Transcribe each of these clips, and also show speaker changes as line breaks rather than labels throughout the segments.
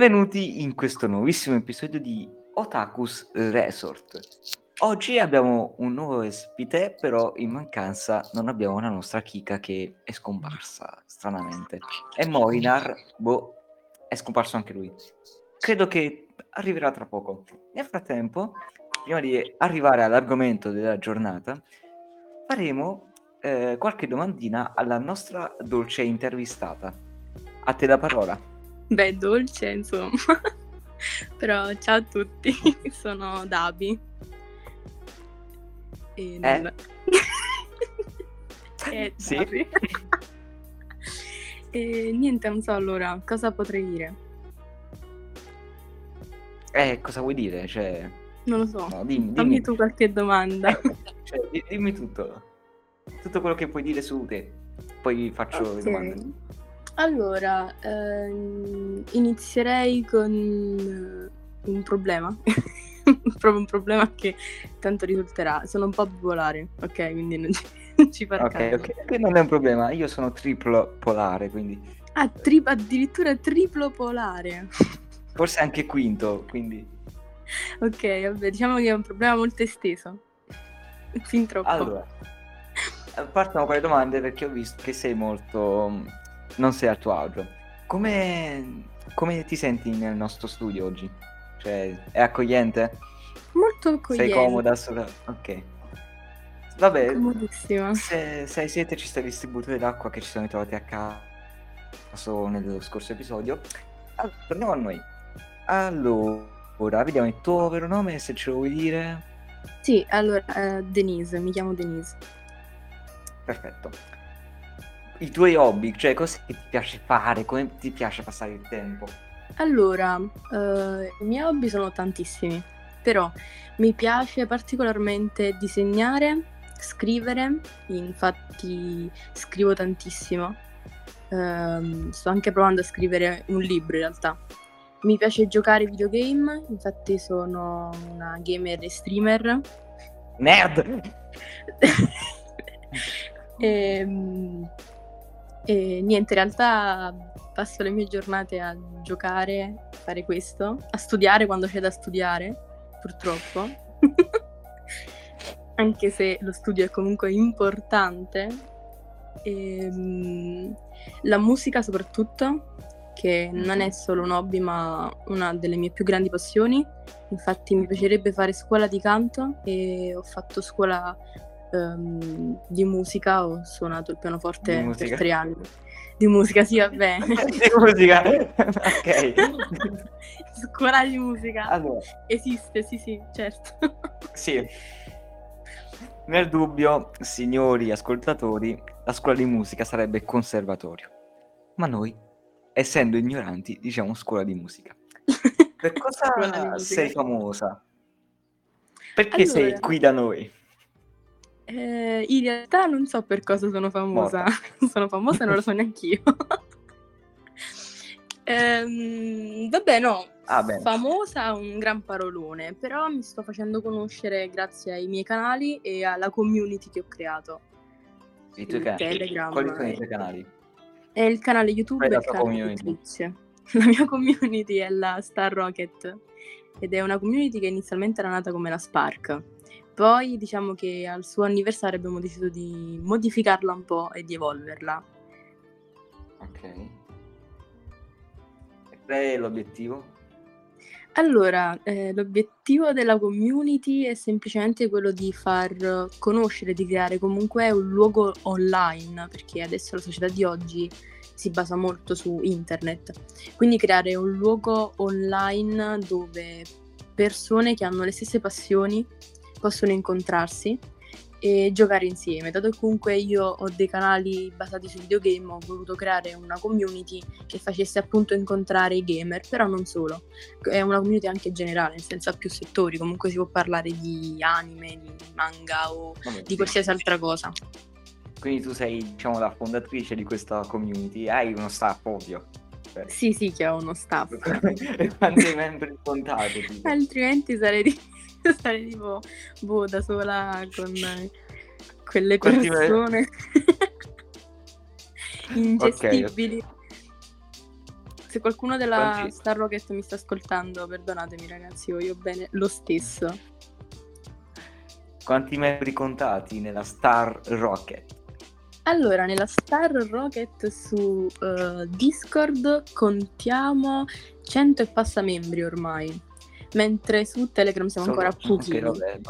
Benvenuti in questo nuovissimo episodio di Otakus Resort. Oggi abbiamo un nuovo ospite, però in mancanza non abbiamo la nostra Kika che è scomparsa stranamente. E Molinar, boh, è scomparso anche lui. Credo che arriverà tra poco. Nel frattempo, prima di arrivare all'argomento della giornata, faremo eh, qualche domandina alla nostra dolce intervistata. A te la parola.
Beh, dolce, insomma. Però ciao a tutti, sono Dabi.
E eh?
eh, sì. e niente, non so allora, cosa potrei dire?
Eh, cosa vuoi dire? Cioè...
Non lo so.
No, dimmi,
dimmi. tu qualche domanda.
Eh, cioè, dimmi tutto. Tutto quello che puoi dire su te. Poi faccio okay. le domande.
Allora, ehm, inizierei con un problema. Proprio un problema che tanto risulterà. Sono un po' bipolare, ok? Quindi non ci, non ci fa
Ok, caso. ok, non è un problema. Io sono triplo polare, quindi...
Ah, tri- addirittura triplo polare.
Forse anche quinto, quindi...
Ok, vabbè, diciamo che è un problema molto esteso. Fin troppo.
Allora, partiamo con le domande perché ho visto che sei molto non sei a tuo agio. Come, come ti senti nel nostro studio oggi? Cioè, è accogliente?
Molto accogliente.
Sei comoda? Sola... Ok. Vabbè, se, se siete ci sta il distributore d'acqua che ci siamo trovati a caso nello scorso episodio, allora, torniamo a noi. Allora, vediamo il tuo vero nome, se ce lo vuoi dire.
Sì, allora, uh, Denise, mi chiamo Denise.
Perfetto i tuoi hobby, cioè cosa ti piace fare, come ti piace passare il tempo?
Allora, eh, i miei hobby sono tantissimi, però mi piace particolarmente disegnare, scrivere, infatti scrivo tantissimo. Eh, sto anche provando a scrivere un libro in realtà. Mi piace giocare videogame, infatti sono una gamer e streamer.
Nerd!
e, ehm, e niente, in realtà passo le mie giornate a giocare, a fare questo, a studiare quando c'è da studiare, purtroppo. Anche se lo studio è comunque importante. E, um, la musica soprattutto, che non è solo un hobby ma una delle mie più grandi passioni. Infatti mi piacerebbe fare scuola di canto e ho fatto scuola um, di musica, ho suonato il pianoforte per tre anni. Di musica, sì, vabbè.
di musica, ok.
Scuola di musica.
Allora.
Esiste, sì, sì, certo.
sì. Nel dubbio, signori ascoltatori, la scuola di musica sarebbe conservatorio. Ma noi, essendo ignoranti, diciamo scuola di musica. Per cosa sei famosa? Perché allora, sei qui da noi?
Eh, in realtà non so per cosa sono famosa. sono famosa e non lo so neanch'io. ehm, vabbè, no.
Ah,
famosa un gran parolone, però mi sto facendo conoscere grazie ai miei canali e alla community che ho creato.
I tuoi canali? Telegram. Quali sono i tuoi canali?
È il canale YouTube e il canale Twitch. La mia community è la Star Rocket ed è una community che inizialmente era nata come la Spark poi diciamo che al suo anniversario abbiamo deciso di modificarla un po' e di evolverla.
Ok. E qual è l'obiettivo?
Allora, eh, l'obiettivo della community è semplicemente quello di far conoscere, di creare comunque un luogo online, perché adesso la società di oggi si basa molto su internet. Quindi creare un luogo online dove persone che hanno le stesse passioni possono incontrarsi e giocare insieme. Dato che comunque io ho dei canali basati su videogame, ho voluto creare una community che facesse appunto incontrare i gamer, però non solo. È una community anche generale, nel senso ha più settori, comunque si può parlare di anime, di manga o Vabbè, di qualsiasi altra cosa.
Quindi tu sei, diciamo, la fondatrice di questa community, hai uno staff ovvio.
Cioè. Sì, sì, che ho uno staff.
e quanti membri contate?
Altrimenti sarei di stare tipo boh, da sola con quelle persone ingestibili. Okay, Se qualcuno della
Quanti-
Star Rocket mi sta ascoltando, perdonatemi ragazzi, voglio bene lo stesso.
Quanti membri contati nella Star Rocket?
Allora, nella Star Rocket su eh, Discord contiamo 100 e passa membri ormai, mentre su Telegram siamo
Solo-
ancora pochini,
vabbè,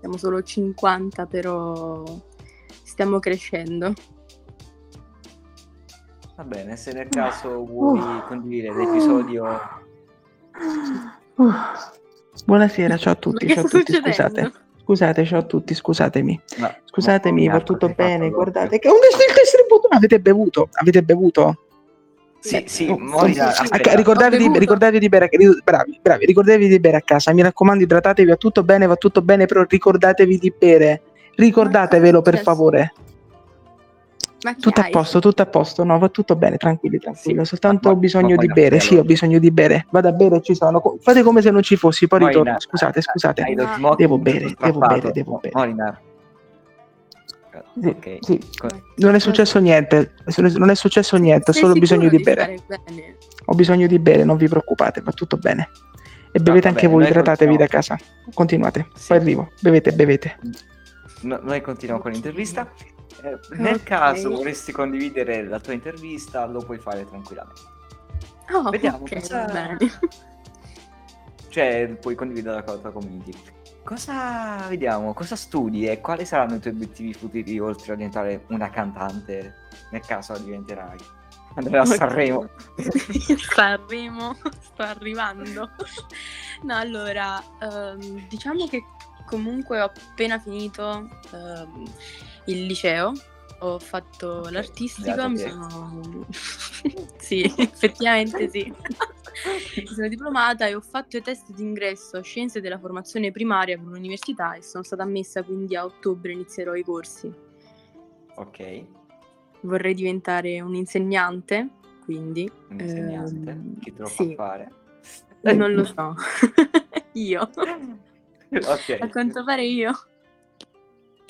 siamo solo 50, però stiamo crescendo.
Va bene, se nel caso vuoi condividere l'episodio...
Uff. Buonasera, ciao a tutti, ciao a tutti,
succedendo?
scusate. Scusate, ciao a tutti, scusatemi.
No,
Scusatemi, va tutto bene, guardate che un il distributore avete bevuto? Avete bevuto?
Sì, sì,
Oh,
sì,
ricordatevi,
Ho bevuto.
ricordatevi di bere, bravi, bravi, ricordatevi di bere a casa. Mi raccomando, idratatevi, va tutto bene, va tutto bene, però ricordatevi di bere. Ricordatevelo per favore. Tutto a posto, tutto a posto, no, va tutto bene, tranquilli, tranquilli.
Sì,
Ho soltanto
ma-
bisogno
ma
di bere, sì, ho bisogno di bere. Vado a bere, ci sono. Fate come se non ci fossi, poi ritorno. Scusate, scusate.
Lo
Ma-
smoking
Devo bere, devo bere, devo bere. Sì,
Ok.
sì. Non è successo niente, non è successo niente, ho
Sei
solo bisogno di bere. Ho bisogno di bere, non vi preoccupate, va tutto bene. E bevete anche
bene,
voi, idratatevi da casa. Continuate,
Sì.
poi arrivo. Bevete, bevete.
No- noi continuiamo con l'intervista. Eh, nel
Ok.
caso vorresti condividere la tua intervista, lo puoi fare tranquillamente.
Oh,
Vediamo
ok,
cosa-
bene.
Cioè, puoi condividerla con la tua community. Cosa vediamo? Cosa studi e quali saranno i tuoi obiettivi futuri oltre a diventare una cantante? Nel caso diventerai. Andrai a Sanremo.
Sanremo, sto arrivando. No, allora, ehm, diciamo che comunque ho appena finito ehm, il liceo, ho fatto l'artistico,
beato
mi sono... sì, effettivamente sì. Mi sono diplomata e ho fatto i test d'ingresso a Scienze della Formazione Primaria per l'università e sono stata ammessa quindi a ottobre inizierò i corsi.
Ok,
Vorrei diventare un insegnante, quindi...
un insegnante.
ehm,
Chi te lo
sì.
fa fare?
Non lo so. io. A
ok,
quanto pare io.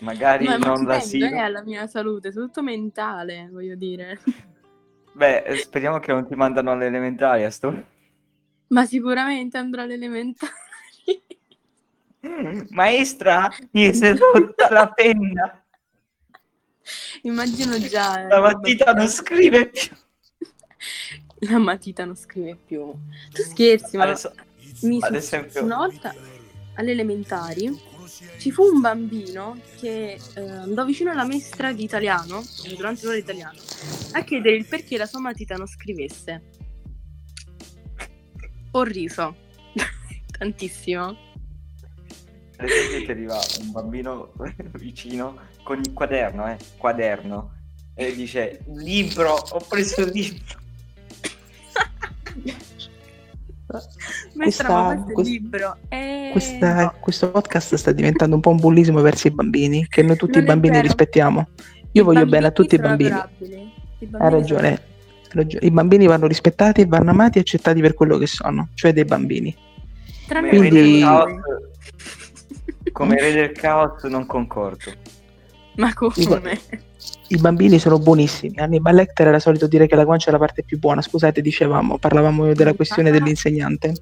Magari
Ma,
non
ci tengo,
l'asilo.
eh, alla mia salute, soprattutto mentale, voglio dire.
Beh, eh, speriamo che non ti mandano alle elementari a sto...
Ma sicuramente andrò alle elementari.
Maestra, mi si è rotta la penna.
Immagino già. eh,
La matita non scrive più.
La matita non scrive più. Tu scherzi, ma
Adesso,
mi
ad esempio-
una volta alle elementari ci fu un bambino che eh, andò vicino alla maestra di italiano, durante l'ora di italiano, a chiedere il perché la sua matita non scrivesse. Ho riso. Tantissimo.
ti arriva un bambino vicino con il quaderno, eh, quaderno, e dice, libro, ho preso il libro.
Questa-
questo è
quest-
il libro. Eh,
Questa- questo podcast sta diventando un po' un bullismo verso i bambini, che noi tutti
Non
i bambini
vero.
rispettiamo.
i
Io voglio
bambini
bene a tutti i bambini.
I
Hai
bambini
hai ragione. I bambini vanno rispettati e vanno amati e accettati per quello che sono, cioè dei bambini.
Tranne
Come
Quindi-
caos, come re del caos non concordo.
Ma come?
I bambini sono buonissimi. Hannibal Lecter era solito dire che la guancia è la parte più buona. Scusate, dicevamo, parlavamo della questione dell'insegnante,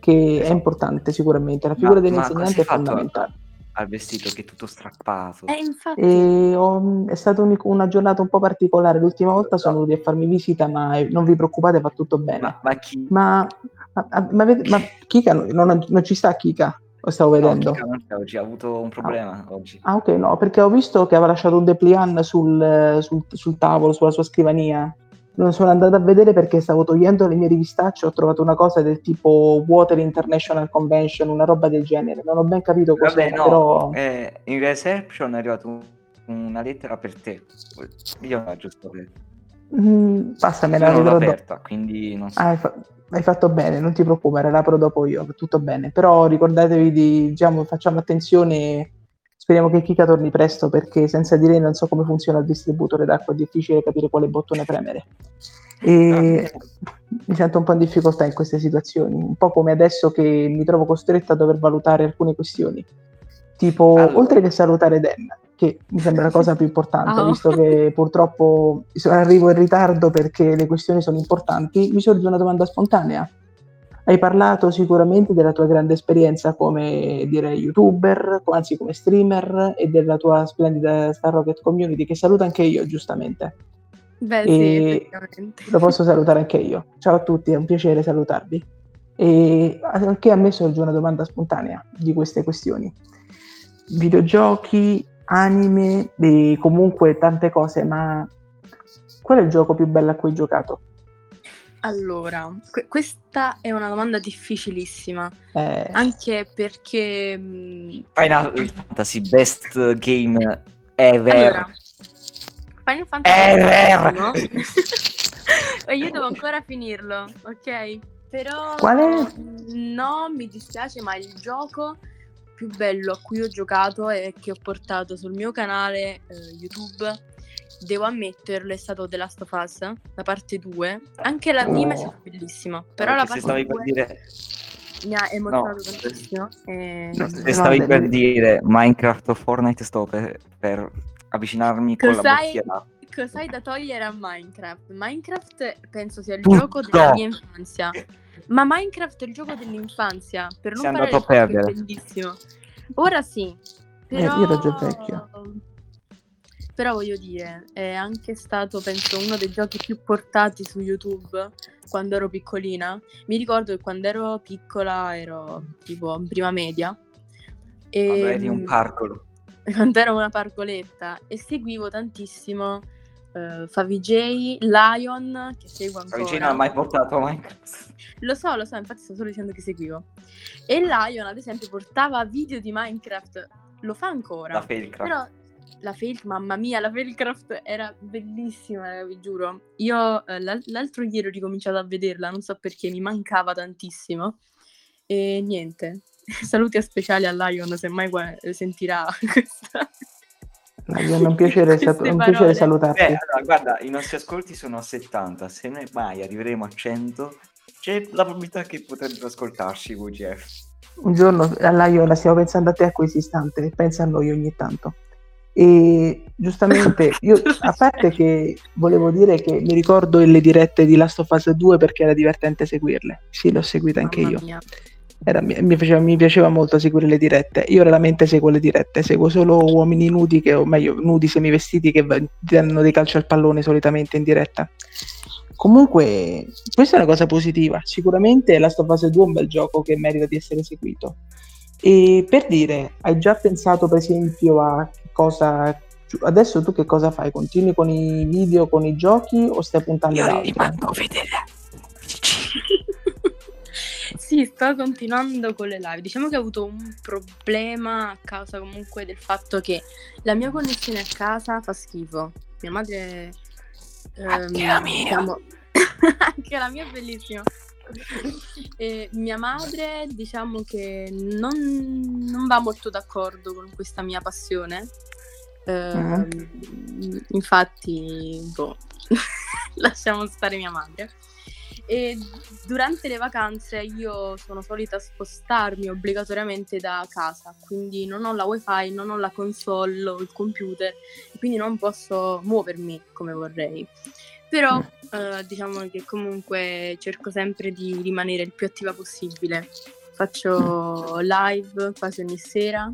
che è importante sicuramente. La figura
Ma- ma
dell'insegnante
cosa
è fondamentale.
Al vestito che è tutto strappato.
Eh, infatti.
E ho- è stata un- una giornata un po' particolare. L'ultima volta sono venuti a farmi visita, ma eh, non vi preoccupate, va tutto bene.
Ma, ma chi?
Ma, ma, ma, ma Kika non, non- non ci sta Kika? Lo stavo
No,
vedendo.
Non c'è oggi, ha avuto un problema oggi.
Ah, ok, no, perché ho visto che aveva lasciato un dépliant sul, sul, sul tavolo, sulla sua scrivania. Non sono andata a vedere perché stavo togliendo le mie rivistacce. Ho trovato una cosa del tipo Water International Convention, una roba del genere. Non ho ben capito
Vabbè,
cos'era,
no,
però.
eh, in reception è arrivata un- una lettera per te. Io la giusto per
Mm, passamela,
Io non l'ho
vedrò dopo.
aperta, quindi non so.
Ah, hai, fa- hai fatto bene, non ti preoccupare, la apro dopo io, tutto bene. Però ricordatevi di, diciamo, facciamo attenzione, speriamo che Kika torni presto perché senza di lei non so come funziona il distributore d'acqua, è difficile capire quale bottone premere. E mi sento un po' in difficoltà in queste situazioni, un po' come adesso che mi trovo costretta a dover valutare alcune questioni. Tipo,
Allora.
oltre che salutare Dan, che mi sembra la cosa più importante,
Oh.
visto che purtroppo arrivo in ritardo perché le questioni sono importanti, mi sorge una domanda spontanea. Hai parlato sicuramente della tua grande esperienza come direi youtuber, anzi come streamer e della tua splendida Star Rocket community che saluto anche io giustamente.
Beh, sì,
E
effettivamente.
lo posso salutare anche io. Ciao a tutti, è un piacere salutarvi. E anche a me sorge una domanda spontanea di queste questioni. Videogiochi, anime e comunque tante cose, ma qual è il gioco più bello a cui hai giocato?
Allora, que- questa è una domanda difficilissima,
Eh,
anche perché... mh,
Final Fantasy Best Game Ever.
Allora, Final Fantasy
Ever.
no? E io devo ancora finirlo, ok? Però
Quale?
no, mi dispiace, ma il gioco più bello a cui ho giocato e che ho portato sul mio canale eh, YouTube, devo ammetterlo, è stato The Last of Us, la parte 2. Anche la prima è
Oh.
stata bellissima, però la parte
stavi per
2
dire,
mi ha emozionato
No.
tantissimo. e-
No,
se stavi per dire Minecraft o Fortnite, sto per, per avvicinarmi con la
Cos'hai-
bottiglia.
Cos'hai da togliere a Minecraft? Minecraft penso sia il
Tutto.
gioco della mia infanzia. Ma Minecraft è il gioco dell'infanzia. Per non
Sei
parlare
andato a
che è
perdere.
bellissimo. Ora sì.
Eh,
Però...
io ero già vecchio.
Però voglio dire, è anche stato, penso, uno dei giochi più portati su YouTube quando ero piccolina. Mi ricordo che quando ero piccola ero tipo in prima media. E,
Vabbè, eri un parcolo.
quando ero una parcoletta e seguivo tantissimo eh, Favij, Lion, che seguo ancora.
Vicino non ha mai portato a Minecraft.
Lo so, lo so, infatti sto solo dicendo che seguivo. E Lion, ad esempio, portava video di Minecraft, lo fa ancora.
La Failcraft.
Però la Fail, mamma mia, la Failcraft era bellissima, eh, vi giuro. Io eh, l'al- l'altro ieri ho ricominciato a vederla, non so perché, mi mancava tantissimo. E niente, saluti a speciali a Lion se mai gua- sentirà questa.
È un piacere, sap- un piacere salutarti.
Beh, allora, guarda, i nostri ascolti sono a 70, se noi mai arriveremo a 100, c'è la probabilità che potrebbero ascoltarci VGF.
Un giorno alla Iola stiamo pensando a te a questo istante, pensa a noi ogni tanto. E giustamente, io a parte che volevo dire che mi ricordo le dirette di Last of Us 2 perché era divertente seguirle. Sì, l'ho seguita anche
Mamma
io.
mia.
Era- mi, faceva, mi piaceva molto seguire le dirette. Io raramente seguo le dirette, seguo solo uomini nudi, che, o meglio, nudi semivestiti che danno dei calci al pallone solitamente in diretta. Comunque, questa è una cosa positiva. Sicuramente Last of Us 2 è un bel gioco che merita di essere seguito. E per dire, hai già pensato per esempio a cosa... Adesso tu che cosa fai? Continui con i video, con i giochi o stai puntando ad altro?
a vedere.
Sì, sto continuando con le live. Diciamo che ho avuto un problema a causa comunque del fatto che la mia connessione a casa fa schifo. Mia madre... ehm,
Anche la mia.
diciamo- anche la mia è bellissima. E mia madre, diciamo che non, non va molto d'accordo con questa mia passione. Ehm, Infatti, boh, lasciamo stare mia madre. E durante le vacanze io sono solita spostarmi obbligatoriamente da casa, quindi non ho la wifi, non ho la console o il computer, quindi non posso muovermi come vorrei. Però eh, diciamo che comunque cerco sempre di rimanere il più attiva possibile. Faccio live quasi ogni sera,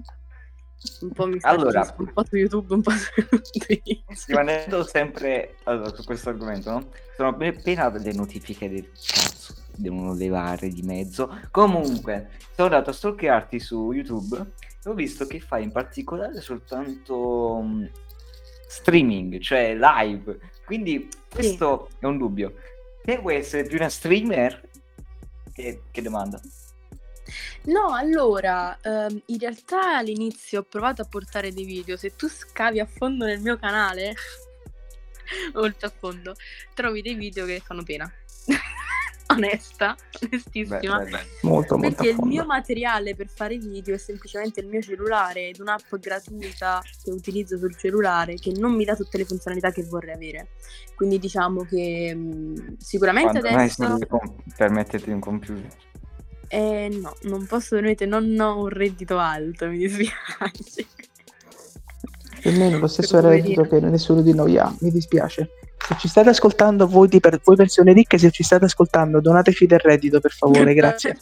un po' mi
Allora.
un po' su YouTube, un po' su Twitch.
Rimanendo sempre allora, su questo argomento, no? Sono appena delle notifiche del cazzo dei vari di mezzo. Comunque, sono andato a stalkerarti su YouTube e ho visto che fai in particolare soltanto mm, streaming, cioè live. Quindi questo è un dubbio. Te vuoi essere più una streamer? Che, che domanda?
No, allora, ehm, in realtà all'inizio ho provato a portare dei video. Se tu scavi a fondo nel mio canale, molto a fondo, trovi dei video che fanno pena. Onesta, onestissima.
Beh, beh, beh.
Molto, molto
Perché il mio materiale per fare video è semplicemente il mio cellulare ed un'app gratuita che utilizzo sul cellulare che non mi dà tutte le funzionalità che vorrei avere. Quindi diciamo che mh, sicuramente
Quando mai
adesso...
com- permetterti un computer?
Eh, no, non posso veramente, non ho un reddito alto, mi dispiace.
Più o meno lo stesso reddito che nessuno di noi ha, mi dispiace. Se ci state ascoltando voi, di per- voi persone ricche, se ci state ascoltando, donateci del reddito per favore, grazie.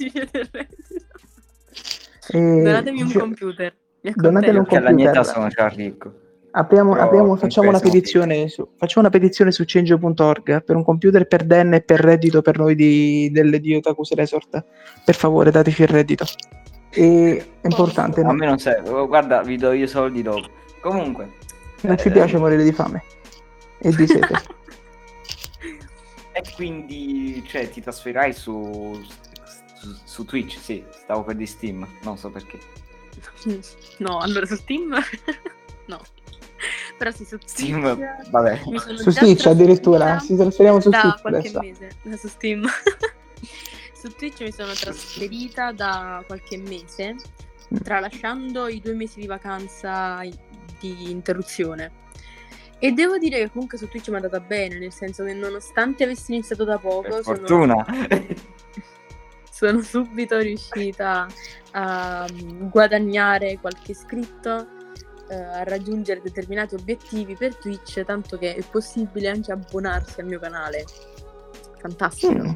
E-
Donatemi un computer. mi
Donatemi un.
Che alla mia età
computer.
sono già ricco.
Apriamo, apriamo- facciamo, una petizione su, facciamo una petizione su change.org per un computer per Dan e per reddito per noi di, del, di Otakus Resort. Per favore, dateci il reddito. E è importante,
A
no?
me non serve. Oh, Guarda, vi do io soldi dopo. Comunque,
non ci
eh,
piace morire di fame e di sete.
E quindi, cioè, ti trasferirai su, su, su Twitch, sì, stavo per di Steam, non so perché.
No, allora su Steam no. Però sì, su
Steam, vabbè.
sono
su Twitch addirittura, ci trasferiamo su
da
Twitch
qualche
adesso.
mese, no, su Steam. su Twitch mi sono trasferita da qualche mese, tralasciando i due mesi di vacanza di interruzione. E devo dire che comunque su Twitch mi è andata bene, nel senso che nonostante avessi iniziato da poco,
Per
sono-
fortuna.
sono subito riuscita a mm, guadagnare qualche iscritto, eh, a raggiungere determinati obiettivi per Twitch, tanto che è possibile anche abbonarsi al mio canale. Fantastico.
Mm.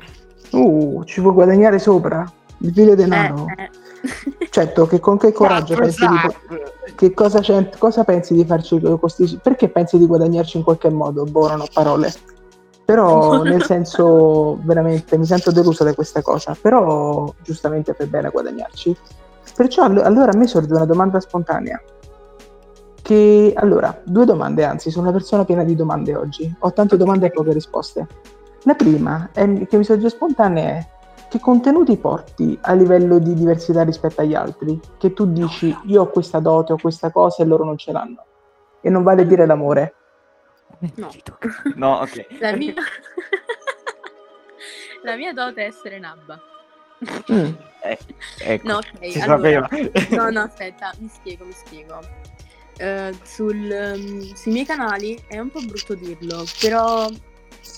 Uh, ci puoi guadagnare sopra? Il vile denaro.
Eh, eh.
Certo, che con che coraggio pensi di... Che cosa, c'è- cosa pensi di farci questi... Perché pensi di guadagnarci in qualche modo? Boh, non ho parole. Però, nel senso, veramente mi sento delusa da questa cosa. Però, giustamente fai bene a guadagnarci. Perciò, allo- allora, a me sorge una domanda spontanea. Che, allora, due domande, anzi, sono una persona piena di domande oggi. Ho tante domande e poche risposte. La prima è- che mi sorge spontanea è che contenuti porti a livello di diversità rispetto agli altri? Che tu dici io ho questa dote, ho questa cosa e loro non ce l'hanno. E non vale dire l'amore.
No.
No, ok.
La mia... La mia dote è essere nabba.
Mm.
Eh, ecco,
No, ok,
si
allora-
sapeva.
No, no, aspetta, mi spiego, mi spiego. Eh, sul, ehm, sui miei canali è un po' brutto dirlo, però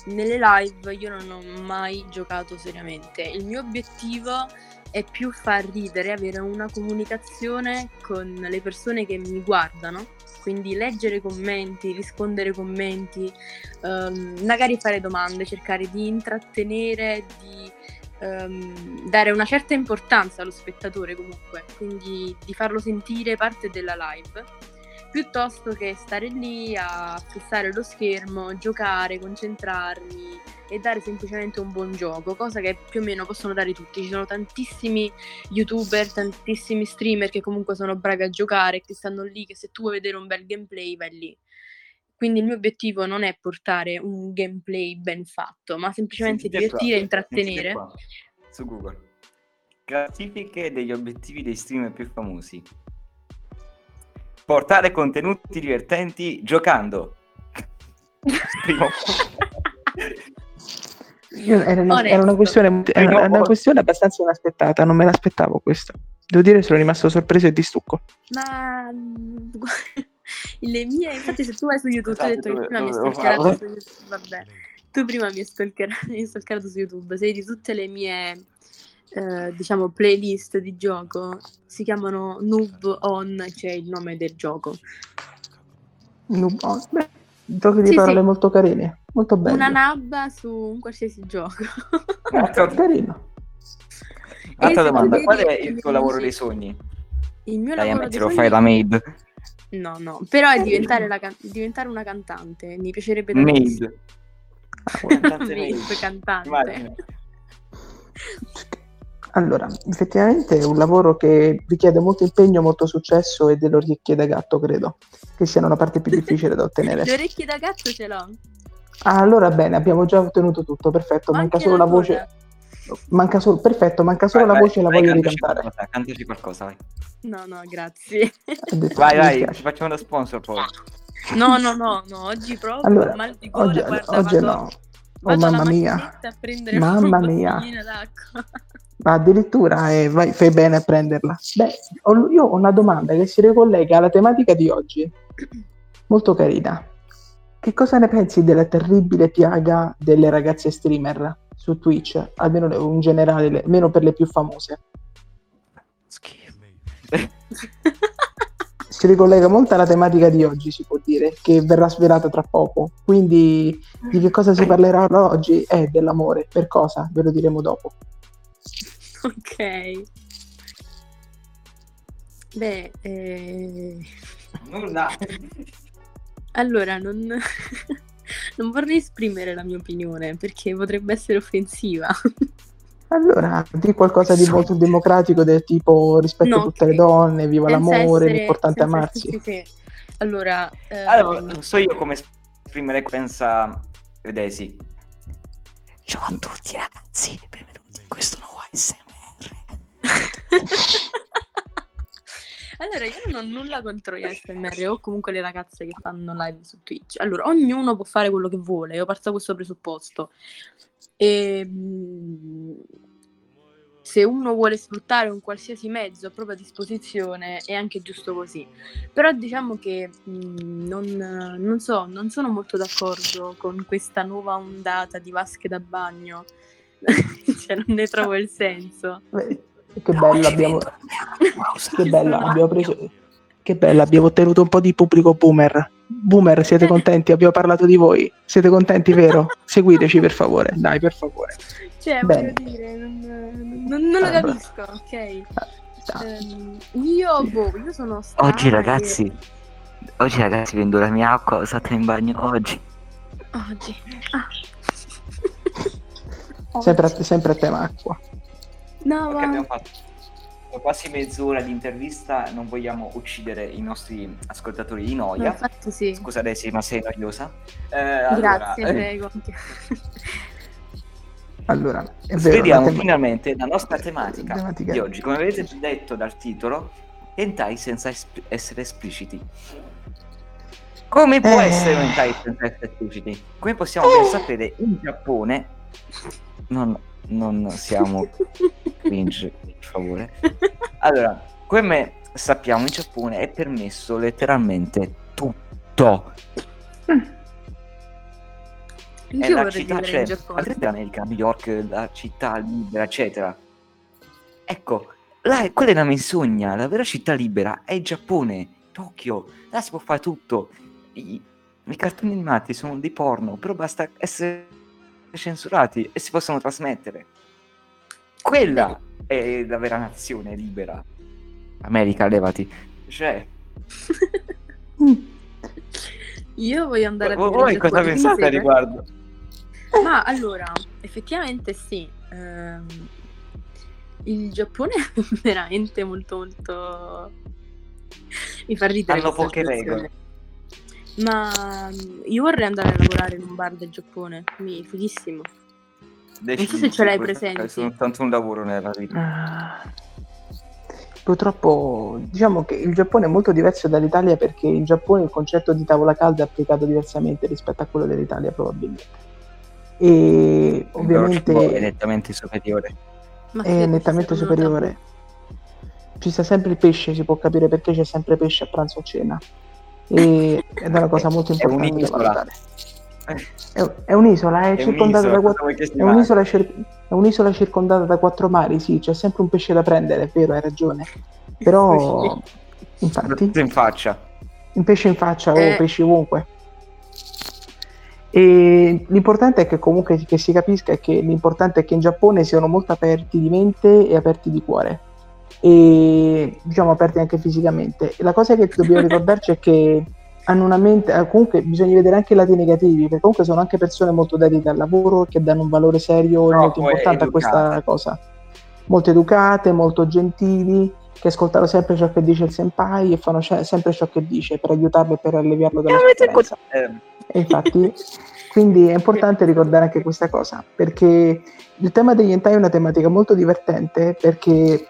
nelle live io non ho mai giocato seriamente. Il mio obiettivo è più far ridere, avere una comunicazione con le persone che mi guardano, quindi leggere commenti, rispondere commenti, ehm, magari fare domande, cercare di intrattenere, di ehm, dare una certa importanza allo spettatore comunque, quindi di farlo sentire parte della live, piuttosto che stare lì a fissare lo schermo, giocare, concentrarmi e dare semplicemente un buon gioco, cosa che più o meno possono dare tutti. Ci sono tantissimi youtuber, tantissimi streamer che comunque sono bravi a giocare, che stanno lì, che se tu vuoi vedere un bel gameplay vai lì. Quindi il mio obiettivo non è portare un gameplay ben fatto, ma semplicemente
Sentite
divertire e intrattenere.
Su Google. Classifiche degli obiettivi dei streamer più famosi. Portare contenuti divertenti giocando. Primo.
Era, una, era una questione, era una- questione abbastanza inaspettata, non me l'aspettavo questa. Devo dire, sono rimasto sorpreso e di stucco.
Ma le mie, infatti, se tu vai su YouTube, tu hai detto che prima mi hai
dovevo
stalkerato
farlo.
su YouTube. Vabbè, tu prima mi hai stalkerato, mi hai stalkerato su YouTube. Sei di tutte le mie, eh, diciamo, playlist di gioco. Si chiamano Noob On, c'è il nome del gioco.
No, oh, beh, giochi di
Sì,
parole
sì.
molto carini, molto belli.
Una nabba su un qualsiasi gioco.
Altra,
Carino.
altra domanda, qual è il tuo lavoro dei sogni?
Il mio
Dai,
lavoro dei
lo
sogni-
fai la maid.
No, no, però è diventare, la can- diventare una cantante. Mi piacerebbe.
Maid.
Ah.
Cantante
Maid, cantante.
Allora, effettivamente è un lavoro che richiede molto impegno, molto successo e delle orecchie da gatto, credo, che siano la parte più difficile da ottenere.
Le orecchie da gatto ce l'ho.
Ah, allora bene, abbiamo già ottenuto tutto, perfetto,
Ma
manca
anche
solo la
la
voce. Manca solo, perfetto, manca solo
Vai,
la
vai,
voce e la
vai,
voglia di
cantaci
cantare.
qualcosa, Cantaci qualcosa, vai.
No, no, grazie.
Detto,
Vai, vai, ci facciamo lo sponsor poi.
No, no, no, no, oggi proprio
Allora,
mal di gola,
oggi,
guarda,
oggi
vado,
no. Oh mamma mia,
macchinetta a prendere
Mamma mia. Ma addirittura eh, vai, fai bene a prenderla. Beh, ho- io ho una domanda che si ricollega alla tematica di oggi, molto carina. Che cosa ne pensi della terribile piaga delle ragazze streamer su Twitch, almeno in generale, le- almeno per le più famose?
Schifo.
si ricollega molto alla tematica di oggi, si può dire, che verrà svelata tra poco. Quindi di che cosa si parlerà oggi? È dell'amore. Per cosa? Ve lo diremo dopo.
Ok. Beh, eh...
Nulla.
allora non... non vorrei esprimere la mia opinione perché potrebbe essere offensiva.
Allora, di qualcosa di molto democratico del tipo rispetto
No,
a tutte le
ok.
donne, viva
Senza
l'amore,
essere-
l'importante è
senza
amarsi.
essere- sì, sì. Allora, ehm,
Allora, non so io come esprimere pensa Desi. Ciao a tutti ragazzi, benvenuti in questo nuovo ASMR.
Allora, io non ho nulla contro gli ASMR o comunque le ragazze che fanno live su Twitch. Allora, ognuno può fare quello che vuole, io parto da questo presupposto. E, mm, se uno vuole sfruttare un qualsiasi mezzo a propria disposizione è anche giusto così. Però diciamo che mm, non, non so, non sono molto d'accordo con questa nuova ondata di vasche da bagno. cioè, non ne trovo il senso.
Beh, Che bello, abbiamo, che bello, abbiamo preso. Che bello, abbiamo ottenuto un po' di pubblico boomer. Boomer, siete contenti? Abbiamo parlato di voi. Siete contenti, vero? Seguiteci per favore, dai, per favore.
Cioè,
Bene.
voglio dire, non, non- non lo capisco, ok? Ehm, io, boh, io sono stata
Oggi ragazzi, oggi ragazzi vendo la mia acqua usata in bagno oggi.
Oggi. Ah.
Sempre a, sempre a tema acqua.
No,
Perché
ma...
abbiamo fatto quasi mezz'ora di intervista, non vogliamo uccidere i nostri ascoltatori di noia.
infatti sì.
Scusa Desi, ma sei noiosa. Eh, allora,
Grazie,
eh,
prego.
Allora, è vero.
Sveliamo
la tema-
finalmente la nostra tematica,
Tematica.
di oggi. Come avete detto dal titolo, hentai senza es- essere espliciti. Come può
Eh.
essere un hentai senza essere espliciti? Come possiamo ben sapere, in Giappone non, non siamo cringe, per favore. Allora, come sappiamo in Giappone è permesso letteralmente tutto. È
Anch'io
la città, cioè,
in Giappone.
altrimenti America, New York, la città libera, eccetera. Ecco, là, quella è la menzogna, la vera città libera è il Giappone, Tokyo, là si può fare tutto. I, i cartoni animati sono dei porno, però basta essere censurati e si possono trasmettere. Quella è la vera nazione libera. America, levati. Cioè.
Io voglio andare a
voi
vivere in
cosa pensate a
segue?
riguardo?
Ma allora, effettivamente sì. ehm, il Giappone è veramente molto molto... Mi fa ridere
Hanno poche regole.
Ma io vorrei andare a lavorare in un bar del Giappone, quindi fighissimo.
Decidi,
so se ce l'hai
questo è
presenti.
soltanto un lavoro nella vita.
Ah. Purtroppo diciamo che il Giappone è molto diverso dall'Italia perché in Giappone il concetto di tavola calda è applicato diversamente rispetto a quello dell'Italia probabilmente. E
cibo è
ovviamente
nettamente superiore.
Ma
è nettamente superiore. Ci sta sempre il pesce, si può capire perché c'è sempre pesce a pranzo o cena. E, ed è una cosa molto importante da
un'isola.
valutare. È, è un'isola, è,
È
circondata
un'isola,
da quattro, è un'isola, cir- è un'isola circondata da quattro mari, sì, c'è sempre un pesce da prendere, è vero, hai ragione. Però, infatti,
Tutto in faccia.
un pesce in faccia o
Eh.
pesci ovunque. E l'importante è che comunque che si capisca è che l'importante è che in Giappone siano molto aperti di mente e aperti di cuore e diciamo aperti anche fisicamente. La cosa che dobbiamo ricordarci è che hanno una mente, eh, comunque bisogna vedere anche i lati negativi, perché comunque sono anche persone molto dedicate al lavoro che danno un valore serio e molto importante a questa cosa. Molto educate, molto gentili, che ascoltano sempre ciò che dice il senpai e fanno ce- sempre ciò che dice per aiutarlo e per alleviarlo dalla sofferenza.
Eh,
E infatti, quindi è importante ricordare anche questa cosa, perché il tema degli hentai è una tematica molto divertente, perché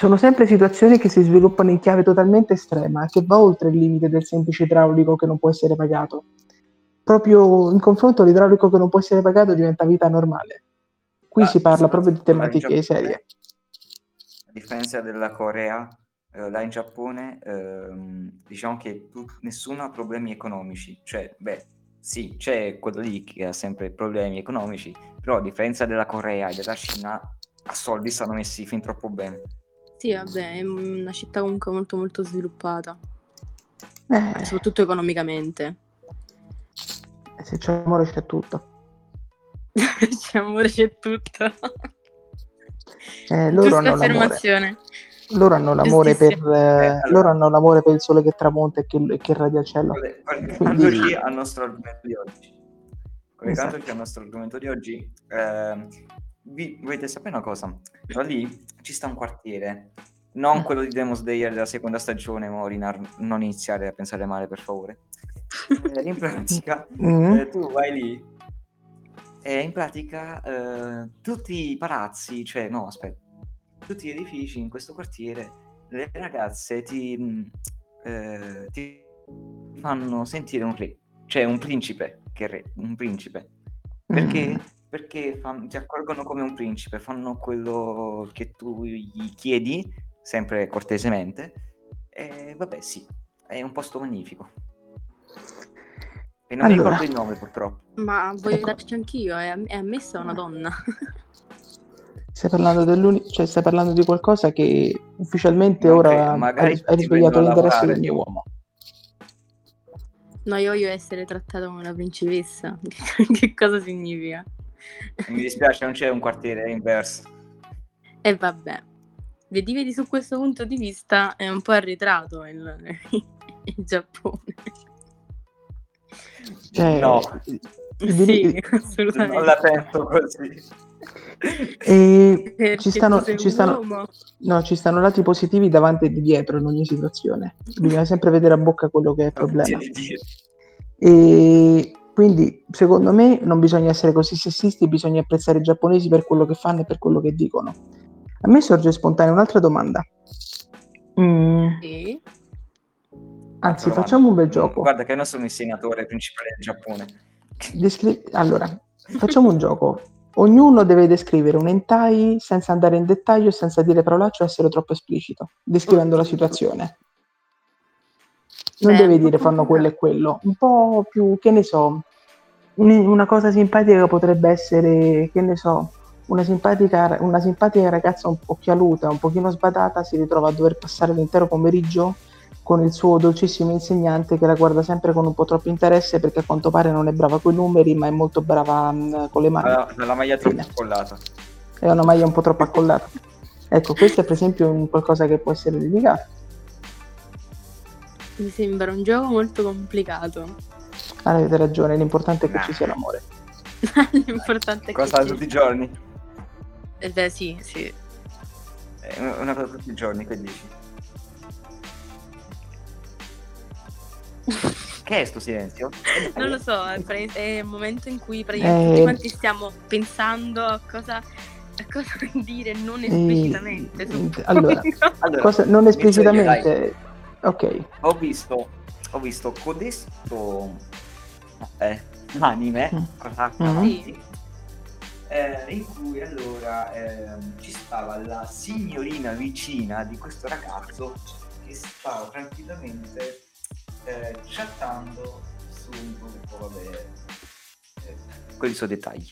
sono sempre situazioni che si sviluppano in chiave totalmente estrema, che va oltre il limite del semplice idraulico che non può essere pagato. Proprio in confronto l'idraulico che non può essere pagato diventa vita normale. Qui
Ah,
si parla proprio di tematiche serie.
A differenza della Corea, eh, là in Giappone, ehm, diciamo che tu- nessuno ha problemi economici. Cioè, beh, sì, c'è quello lì che ha sempre problemi economici, però a differenza della Corea e della Cina, a soldi stanno messi fin troppo bene.
Sì, vabbè, è una città comunque molto molto sviluppata,
Eh,
soprattutto economicamente.
se c'è amore c'è tutto.
C'è amore, c'è tutto.
Eh, loro
Giusta
hanno l'amore. Loro hanno l'amore per, eh,
Eh, allora-
loro hanno l'amore per il sole che tramonta e che, e che radia il cielo. Quindi-
al nostro argomento di oggi. Collegandoci al nostro argomento di oggi, ehm, vi volete sapere una cosa? Da lì ci sta un quartiere, non
Mm.
quello di Demon Slayer della seconda stagione, Morinar, non iniziare a pensare male per favore. Eh, in pratica,
Mm?
eh, tu vai lì e in pratica eh, tutti i palazzi, cioè no, aspetta, tutti gli edifici in questo quartiere, le ragazze ti, mh, eh, ti fanno sentire un re, cioè un principe, che re, un principe. Perché?
Mm.
Perché fan- ti accolgono come un principe, fanno quello che tu gli chiedi, sempre cortesemente, e vabbè sì, è un posto magnifico. E non mi
Allora.
ricordo il nome purtroppo.
Ma voglio
Ecco.
darci anch'io, è, è ammessa una donna.
Stai parlando, cioè, stai parlando di qualcosa che ufficialmente
Non
ora
magari
ha risvegliato l'interesse del mio uomo.
No, io voglio essere trattata come una principessa. che cosa significa?
Mi dispiace, non c'è un quartiere inverso.
E vabbè, vedi, vedi su questo punto di vista è un po' arretrato il, il Giappone.
Cioè,
No.
Sì, assolutamente.
Non la penso così.
e
Perché
ci stanno, ci stanno- no, ci stanno lati positivi davanti e di dietro in ogni situazione. Bisogna sempre vedere a bocca quello che è il problema. E quindi, secondo me, non bisogna essere così sessisti, bisogna apprezzare i giapponesi per quello che fanno e per quello che dicono. A me sorge spontanea un'altra domanda. Mm,
Sì.
anzi,
Domanda.
facciamo un bel gioco.
Guarda che io non sono il senatore principale del Giappone.
Descri- allora, facciamo un gioco. Ognuno deve descrivere un hentai senza andare in dettaglio, senza dire parolacce o essere troppo esplicito, descrivendo la situazione. Non deve
po'
dire fanno quello e quello, un po' più, che ne so, un- una cosa simpatica potrebbe essere, che ne so, una simpatica, una simpatica ragazza un occhialuta, un pochino sbadata, si ritrova a dover passare l'intero pomeriggio con il suo dolcissimo insegnante che la guarda sempre con un po' troppo interesse perché a quanto pare non è brava con i numeri ma è molto brava mh, con le mani.
Ha ha la maglia troppo
Fine.
scollata.
È una maglia un po' troppo accollata. Ecco, questo è per esempio un qualcosa che può essere dedicato.
Mi sembra un gioco molto complicato.
Ah, avete ragione, l'importante è che ci sia l'amore.
L'importante è
Cosa
che...
tutti i giorni?
Eh beh, sì, sì.
È una cosa tutti i giorni, che dici? Che è sto silenzio? Eh,
Non lo so, è, pre- è il momento in cui praticamente
Eh,
tutti quanti stiamo pensando a cosa, a cosa dire non esplicitamente.
Eh, allora,
Allora,
Cosa, non esplicitamente. Ok.
ho visto, ho visto codesto eh, anime
Mm.
con
Mm.
avanti, eh, in cui allora ehm, ci stava la signorina vicina di questo ragazzo che stava tranquillamente eh, chattando su un gruppo, vabbè, eh, quelli sono dettagli.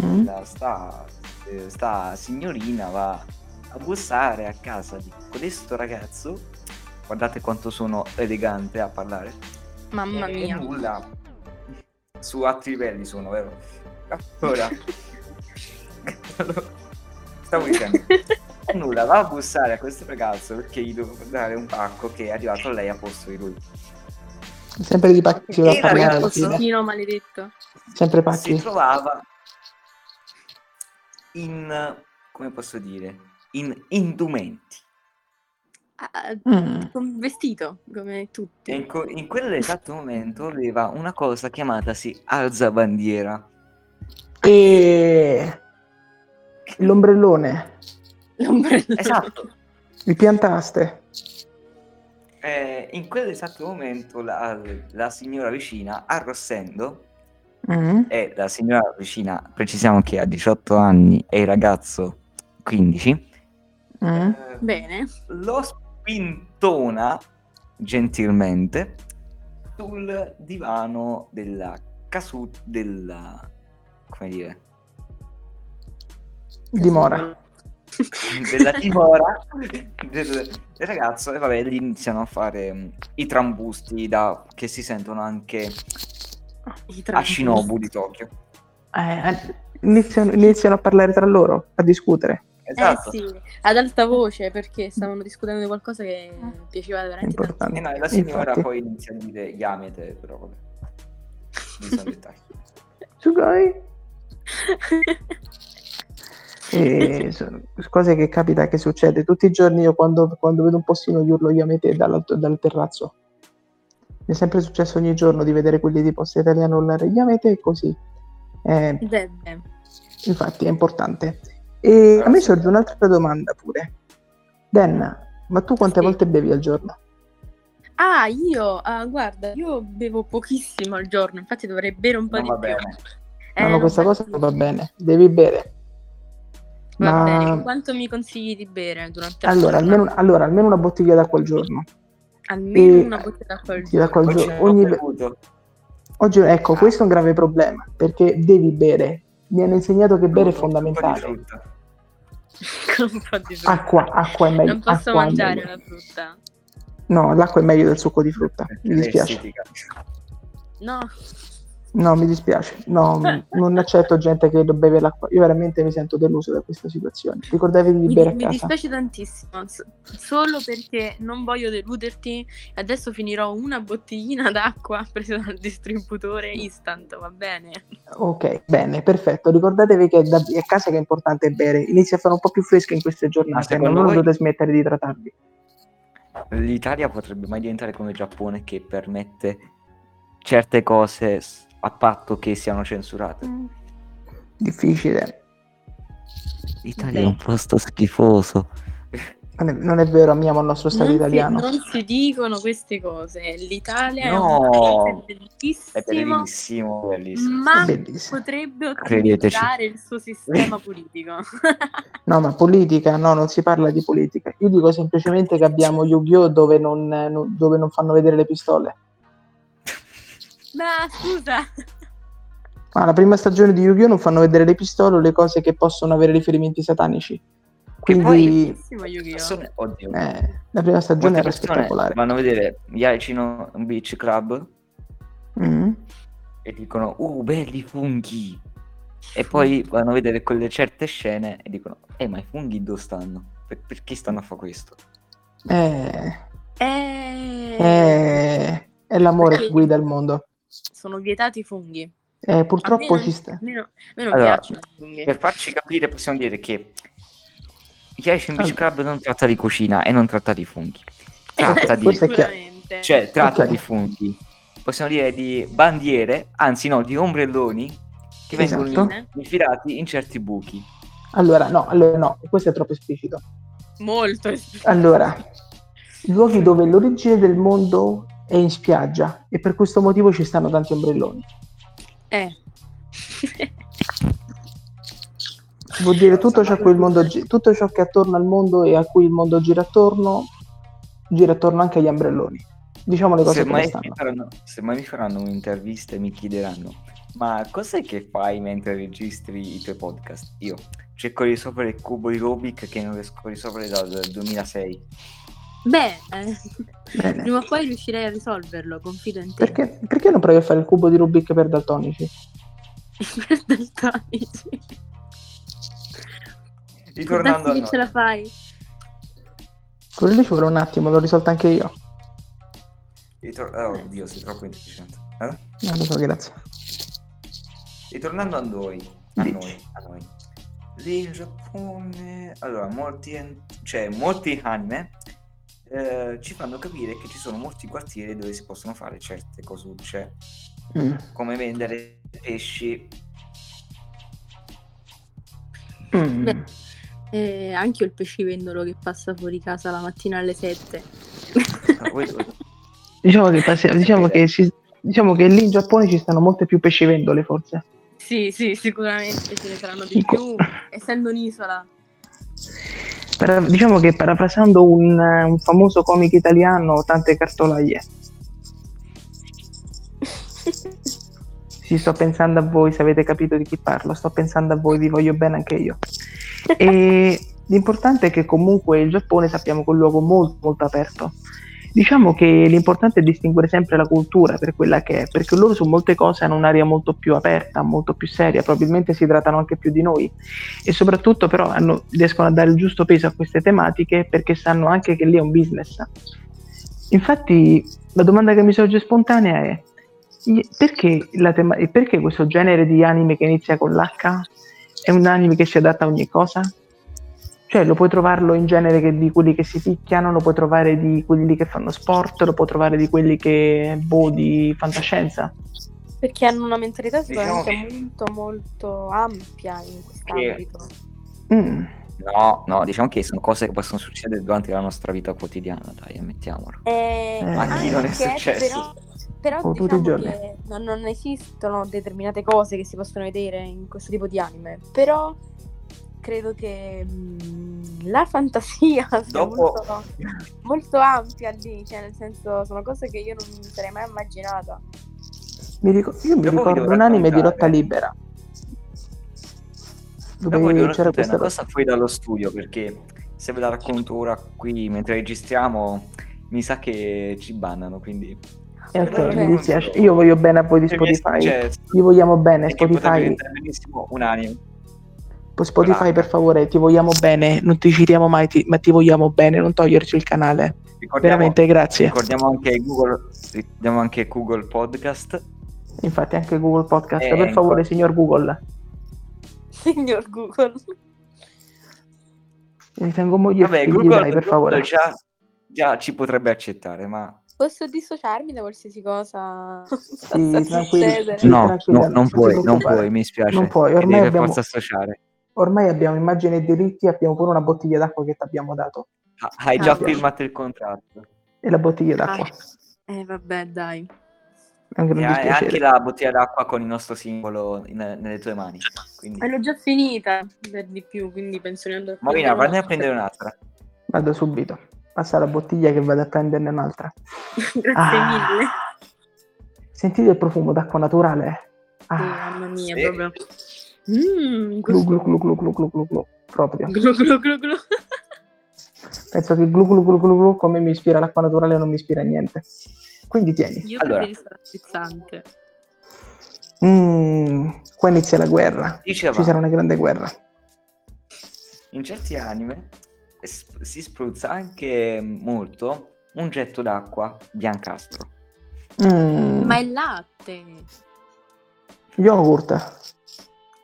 Mm.
La sta, eh, sta signorina va a bussare a casa di codesto ragazzo. Guardate quanto sono elegante a parlare.
Mamma
E
mia.
nulla. Su altri livelli sono, vero? Allora, stavo dicendo. E nulla, va a bussare a questo ragazzo perché gli devo dare un pacco che è arrivato a lei a posto di lui.
Sempre di pacchi si va
E
parlare.
Postino maledetto.
Sempre
Si
pacchi.
trovava in, come posso dire, in indumenti.
Ah,
Mm.
con vestito, come tutti.
in, co- in quell'esatto momento aveva una cosa chiamatasi alzabandiera.
E l'ombrellone,
L'ombrello.
Esatto.
il piantaste.
Eh, in quell'esatto momento la, la signora vicina, arrossendo,
Mm.
e la signora vicina, precisiamo che ha 18 anni e il ragazzo 15,
Mm.
eh,
Bene.
lo spintona gentilmente sul divano della casu della come dire
Dimora.
della dimora del, del ragazzo e vabbè lì iniziano a fare mm, i trambusti da, che si sentono anche
I
a
trambusti.
Shinobu di Tokyo.
Eh, eh, iniziano, iniziano a parlare tra loro, a discutere.
Esatto.
Eh sì, ad alta voce perché stavano discutendo di qualcosa che piaceva veramente
Importante.
E no, la
Infatti.
signora poi inizia a dire Yamete, però vabbè. Dettagli.
Sugoi. E sono cose che capita, che succede tutti i giorni. Io quando, quando vedo un postino gli urlo Yamete dal terrazzo. Mi è sempre successo ogni giorno di vedere quelli di posta italiano urlare Yamete e così. Eh, infatti è importante. E a me sorge un'altra domanda pure. Dan, ma tu quante
Sì.
volte bevi al giorno?
Ah, io, ah, guarda, io bevo pochissimo al giorno, infatti dovrei bere un po'
Non
di
va
più.
bene.
Eh,
no, no, questa cosa non va bene. Devi bere.
Va
Ma-
bene, quanto mi consigli di bere durante la
Allora almeno, allora, almeno una bottiglia d'acqua al giorno.
Almeno
e-
una bottiglia d'acqua al
Sì, d'acqua al giorno. Ogni-
bevuto.
Oggi, ecco,
Ah.
questo è un grave problema, perché devi bere. Mi hanno insegnato che bere è fondamentale. Acqua, acqua è meglio.
Non posso mangiare la frutta.
No, l'acqua è meglio del succo di frutta. Mi dispiace.
No,
No, mi dispiace. No, non accetto gente che beve l'acqua. Io veramente mi sento deluso da questa situazione. Ricordatevi di
mi,
bere a
mi
casa.
dispiace tantissimo, solo perché non voglio deluderti. Adesso finirò una bottiglina d'acqua presa dal distributore instant, va bene?
Ok, bene, perfetto. Ricordatevi che è, da- è a casa che è importante bere. Inizia a fare un po' più fresco in queste giornate. Non
voi-
dovete smettere di idratarvi.
L'Italia potrebbe mai diventare come il Giappone che permette certe cose s- a patto che siano censurate.
Difficile.
L'Italia
Beh.
è un posto schifoso.
Non è, non è vero, amiamo il nostro Stato
Non si,
italiano.
non si dicono queste cose. L'Italia
No.
è un paese
È
bellissimo,
bellissimo, bellissimo.
ma
È bellissimo.
potrebbe ottimizzare il suo sistema politico.
No, ma politica, no, non si parla di politica. Io dico semplicemente che abbiamo Yu-Gi-Oh! dove non, eh, non- dove non fanno vedere le pistole.
Ma scusa,
Ma la prima stagione di Yu-Gi-Oh! non fanno vedere le pistole o le cose che possono avere riferimenti satanici. Quindi
Yu-Gi-Oh!
Persone- Oddio.
eh, la prima stagione era spettacolare.
vanno a vedere Yaicino Beach Club
Mm.
e dicono uh belli funghi e poi vanno a vedere quelle certe scene e dicono eh ma i funghi dove stanno? Per- perché stanno a fare questo?
Eh,
Eh,
eh, è l'amore
Perché-
che guida il mondo.
Sono vietati i funghi.
Eh, purtroppo
a me
ci
non,
sta.
a me no- a me non
Allora,
piacciono i funghi.
Per farci capire possiamo dire che Yaicino Beach
Allora.
Club non tratta di cucina e non tratta di funghi tratta di.
Sicuramente.
cioè tratta
Ok.
di funghi possiamo dire di bandiere anzi no di ombrelloni che
Esatto.
vengono infilati in certi buchi
Allora, no, allora no, questo è troppo esplicito.
Molto.
Allora, luoghi dove l'origine del mondo è in spiaggia e per questo motivo ci stanno tanti ombrelloni.
Eh.
Vuol dire tutto ciò, a cui il mondo tutto ciò che è attorno al mondo e a cui il mondo gira attorno, gira attorno anche agli ombrelloni. Diciamo le cose
se mai, mi
stanno.
faranno, se mai mi faranno un'intervista e mi chiederanno ma cos'è che fai mentre registri i tuoi podcast? Io cerco di risolvere il cubo di Rubik che non riesco a risolvere dal 2006
Beh, eh,
Bene.
prima o poi riuscirei a risolverlo, confido in te.
Perché, perché non provi a fare il cubo di Rubik per daltonici?
Per daltonici.
ritornando a noi
ce la fai.
Quello lì ci vorrà un attimo, l'ho risolto anche io.
ritor- oh, oddio sei troppo intelligente eh?
Non lo so, grazie.
ritornando a noi a noi, a noi. lì in Giappone allora molti an- cioè molti anime eh, ci fanno capire che ci sono molti quartieri dove si possono fare certe cosucce
Mm.
come vendere pesci
Mm.
Beh. Eh, anche io il pescivendolo che passa fuori casa la mattina alle 7.
Ah, voi
Diciamo, che, passi- diciamo, che ci- diciamo che lì in Giappone ci stanno molte più pescivendole, forse.
sì, sì, sicuramente ce ne saranno di più, essendo un'isola.
Para- diciamo che parafrasando un, un famoso comico italiano, tante cartolaie. Sì, sto pensando a voi, se avete capito di chi parlo, sto pensando a voi, vi voglio bene anche io. E l'importante è che comunque il Giappone sappiamo che è un luogo molto molto aperto. Diciamo che l'importante è distinguere sempre la cultura per quella che è, perché loro su molte cose hanno un'area molto più aperta, molto più seria, probabilmente si trattano anche più di noi e soprattutto però hanno, riescono a dare il giusto peso a queste tematiche perché sanno anche che lì è un business. Infatti la domanda che mi sorge spontanea è perché, tema- perché questo genere di anime che inizia con l'H è un anime che si adatta a ogni cosa? Cioè lo puoi trovarlo in genere che di quelli che si picchiano, lo puoi trovare di quelli che fanno sport, lo puoi trovare di quelli che boh di fantascienza.
Perché hanno una mentalità sicuramente diciamo molto molto ampia in quest'ambito.
Che... Mm. No, no, diciamo che sono cose che possono succedere durante la nostra vita quotidiana, dai, ammettiamolo.
Eh,
Ma a chi non è successo?
Però, però diciamo che non, non esistono determinate cose che si possono vedere in questo tipo di anime. Però credo che mh, mm, la fantasia sia Dopo... molto, molto, ampia lì, cioè nel senso sono cose che io non mi sarei mai immaginata.
Mi ric- io mi Dopo ricordo un anime di lotta libera.
Dove c'era questa cosa fuori dallo studio perché se ve la racconto ora qui mentre registriamo mi sa che ci bannano quindi
eh, ok, mi dispiace. Io voglio bene a voi di Spotify. Gli vogliamo bene, Spotify.
benissimo un anime.
Spotify per favore ti vogliamo bene non ti citiamo mai ti, ma ti vogliamo bene non toglierci il canale. Veramente grazie.
ricordiamo anche Google ricordiamo anche Google Podcast.
Infatti anche Google Podcast e per favore in... signor Google.
Signor Google.
Ritengo moglie Vabbè, Google, dai, per favore.
già, già ci potrebbe accettare ma
Posso dissociarmi da qualsiasi cosa?
Sì, tranquillo.
No, no, non puoi, non puoi, mi spiace.
Non puoi, ormai abbiamo...
associare
ormai abbiamo immagini e diritti, abbiamo pure una bottiglia d'acqua che ti abbiamo dato.
hai già ah, firmato il contratto.
E la bottiglia d'acqua.
Ah, eh vabbè, dai.
Anche, e anche la bottiglia d'acqua con il nostro simbolo in, nelle tue mani. Quindi...
Eh, l'ho già finita per di più, quindi penso di andare
a Marina, vai a prendere un'altra.
Vado subito. Passa la bottiglia che vado a prenderne un'altra.
Grazie ah. mille.
Sentite il profumo d'acqua naturale?
Ah. Sì, mamma mia, sì. proprio.
Mm, glu, glu glu glu glu glu glu glu proprio.
Glu glu glu glu.
Penso che glu glu glu glu glu come mi ispira l'acqua naturale non mi ispira a niente. Quindi tieni.
Io allora. preferisco la frizzante.
Mm, qua inizia la guerra. Diceva, Ci sarà una grande guerra.
In certi anime es- si spruzza anche molto un getto d'acqua biancastro.
Mm.
Ma è latte.
Yogurt.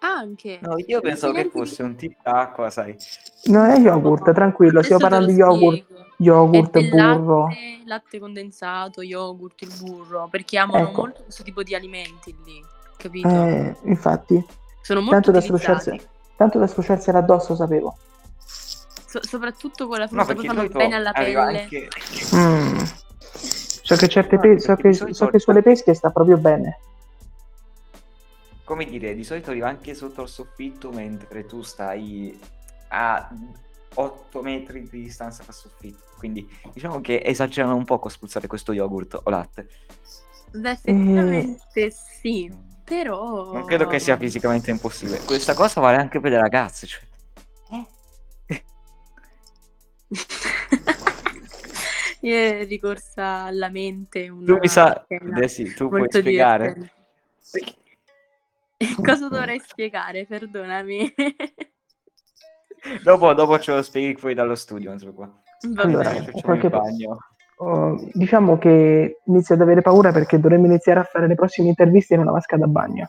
Anche.
No, io pensavo che fosse un tipo d'acqua, sai.
No, è yogurt, tranquillo, Adesso stiamo parlando di yogurt. Yogurt, burro.
Latte, latte, condensato, yogurt, il burro, perché amano ecco. molto questo tipo di alimenti lì, capito?
Eh, infatti.
Sono molto tanto da,
tanto da scrociarsela addosso, sapevo.
So- soprattutto con la frutta, no, poi fanno bene alla pelle. Anche...
Mm. So che certe pe- so che, so che sulle pesche sta proprio bene
come dire, di solito arriva anche sotto il soffitto mentre tu stai a 8 metri di distanza dal soffitto. Quindi diciamo che esagerano un po' a spruzzare questo yogurt o latte.
Beh, effettivamente mm. sì, però...
Non credo che sia fisicamente impossibile. Questa cosa vale anche per le ragazze, cioè...
Eh? Io è ricorsa alla mente una
Tu mi sa... Eh sì, tu puoi spiegare?
Divertente. Cosa dovrei spiegare? Perdonami.
dopo, dopo ce lo spieghi poi dallo studio.
Allora, qualche... oh, diciamo che inizio ad avere paura perché dovremmo iniziare a fare le prossime interviste in una vasca da bagno.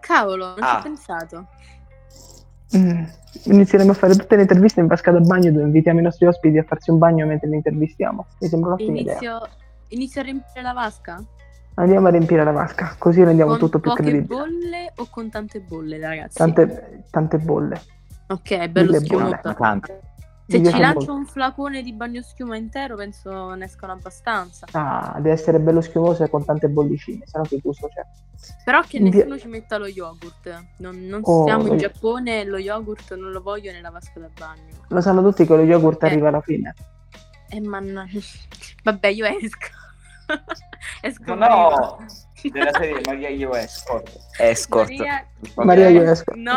Cavolo, non ah. ci ho pensato.
Mm. Inizieremo a fare tutte le interviste in vasca da bagno dove invitiamo i nostri ospiti a farsi un bagno mentre li intervistiamo. Mi sembra un'ottima
inizio...
idea.
Inizio a riempire la vasca?
Andiamo a riempire la vasca, così rendiamo con tutto più credibile.
Con bolle o con tante bolle, ragazzi?
Tante, tante bolle.
Ok, bello schiumoso. Se ci lancio un flacone di bagno schiuma intero, penso ne escono abbastanza.
Ah, deve essere bello schiumoso e con tante bollicine, sennò che gusto c'è.
Però che nessuno Di... ci metta lo yogurt. Non, non oh, siamo in Giappone, lo yogurt non lo voglio nella vasca da bagno.
Lo sanno tutti che lo yogurt eh. arriva alla fine.
Eh, manna... Vabbè, io esco.
esco no, della serie Maria io escort. Escort.
Maria, Maria io escort.
No.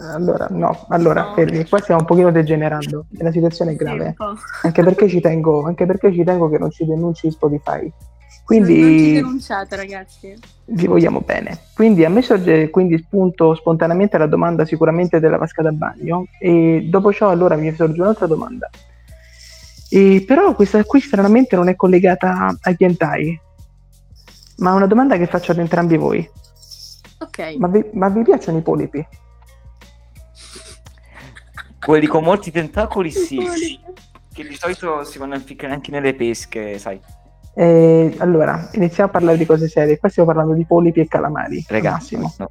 Allora, no, allora,
No.
fermi, qua stiamo un pochino degenerando, la situazione è
Sì,
grave,
po'.
anche perché ci tengo, anche perché ci tengo che non ci denunci Spotify.
Non, non ci
Quindi
denunciate, ragazzi.
vi vogliamo bene. Quindi a me sorge quindi spunto spontaneamente la domanda sicuramente della vasca da bagno e dopo ciò allora mi sorge un'altra domanda. E però questa qui stranamente non è collegata agli hentai, ma è una domanda che faccio ad entrambi voi.
Ok.
Ma vi, ma vi piacciono i polipi?
Quelli con molti tentacoli sì, che di solito si vanno a impiccare anche nelle pesche, sai.
Eh, allora, iniziamo a parlare di cose serie. Qua stiamo parlando di polipi e calamari. al
Raga,
massimo.
no.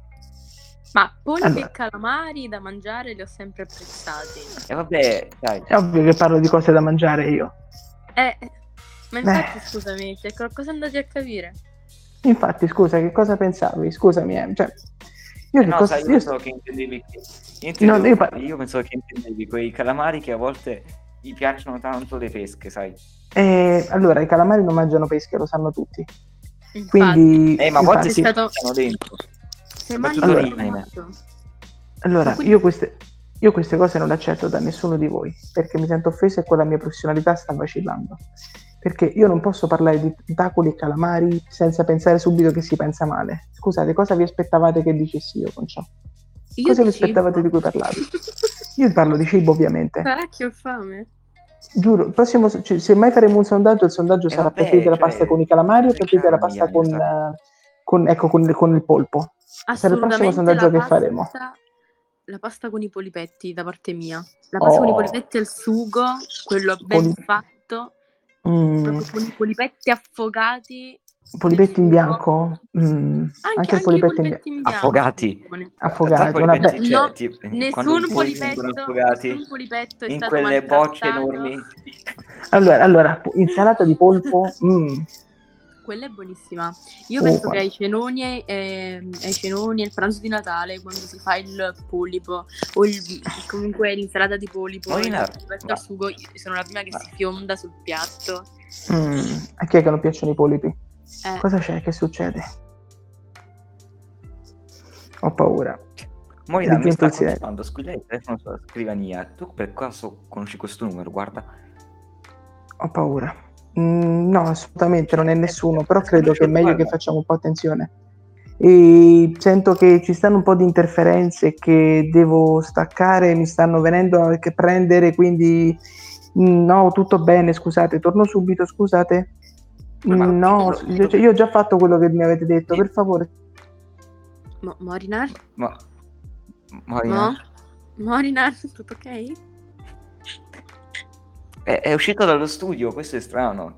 Ma polipi
Allora.
e calamari da mangiare li ho sempre apprezzati.
E vabbè, dai.
È ovvio che parlo di cose da mangiare io.
Eh, ma infatti,
Eh.
scusami, c'è qualcosa andati a capire?
Infatti, scusa, che cosa pensavi? Scusami, eh, cioè, io che
No,
cosa...
sai, io
io-
pensavo che intendevi che...
No, io par-
io pensavo che intendevi quei calamari che a volte gli piacciono tanto le pesche, sai.
eh, allora, i calamari non mangiano pesche, lo sanno tutti.
Infatti,
Quindi,
Eh, ma a volte si
stato-
dentro.
Se un
ahimè.
morto.
allora,
Ma quindi-
io queste, io queste cose non le accetto da nessuno di voi, perché mi sento offesa e quella mia professionalità sta vacillando. Perché io non posso parlare di tentacoli e calamari senza pensare subito che si pensa male. Scusate, cosa vi aspettavate che dicessi io con ciò?
Io
Cosa vi
cibo.
aspettavate di cui parlavi? Io parlo di cibo, ovviamente.
Cacchio, ho fame.
Giuro, il prossimo, cioè, se mai faremo un sondaggio, il sondaggio
Eh,
sarà
vabbè,
preferite la
cioè,
pasta con i calamari o preferite la pasta con,
Anita.
Con, ecco, con, con il polpo? Sarà il prossimo sondaggio che
pasta-
faremo.
La pasta con i polipetti da parte mia. La pasta con i
Oh.
polipetti al sugo, quello ben
Poli-
fatto,
Mm,
con i polipetti affogati.
polipetti in bianco? Mm,
Anche,
il polipetti in bianco.
in bianco.
Affogati.
Affogati, una be-
cioè,
No,
quando
Nessun polipetto,
affogati
nessun polipetto è
in
stato
quelle bocce enormi.
Allora, allora, insalata di polpo, mm,
Quella è buonissima. Io
Oh,
penso
guarda.
che ai cenoni, eh, ai cenoni, al pranzo di Natale, quando si fa il polipo o il- comunque l'insalata di polipo,
ma-
al sugo, io sono la prima che
ma-
si fionda sul piatto.
mm, a chi è che non piacciono i polipi?
Eh,
Cosa c'è? Che succede? Ho paura.
Moira mi sta controllando, squilla il telefono sulla scrivania. Tu per caso conosci questo numero? Guarda.
Ho paura. Mm, no, assolutamente non è nessuno, però credo che è meglio che facciamo un po' attenzione. E sento che ci stanno un po' di interferenze che devo staccare, mi stanno venendo a che prendere, quindi mm, no, tutto bene, scusate, torno subito, scusate.
Ma-
Mm, no, io, io ho già fatto quello che mi avete detto, per favore.
Mo- Morinar?
Ma... Moira,
No? Morinar, tutto ok?
È, è uscito dallo studio, questo è strano.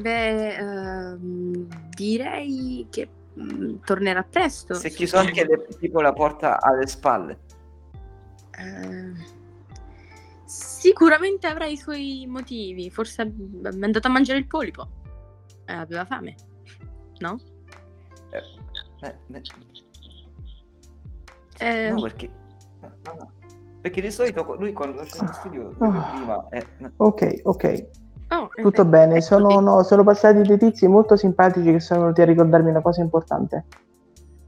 Beh, ehm, direi che mm, tornerà presto.
Si è chiuso anche le- tipo la porta alle spalle.
Eh, sicuramente avrà i suoi motivi. Forse è è andato a mangiare il polipo. Eh, aveva fame, no?
Eh, eh, beh,
Eh,
no, perché... no, no. Perché di solito lui quando esce dallo studio prima... eh, no.
Ok, ok,
oh,
tutto
eh,
bene.
ecco
Sono, no, sono passati dei tizi molto simpatici che sono venuti a ricordarmi una cosa importante.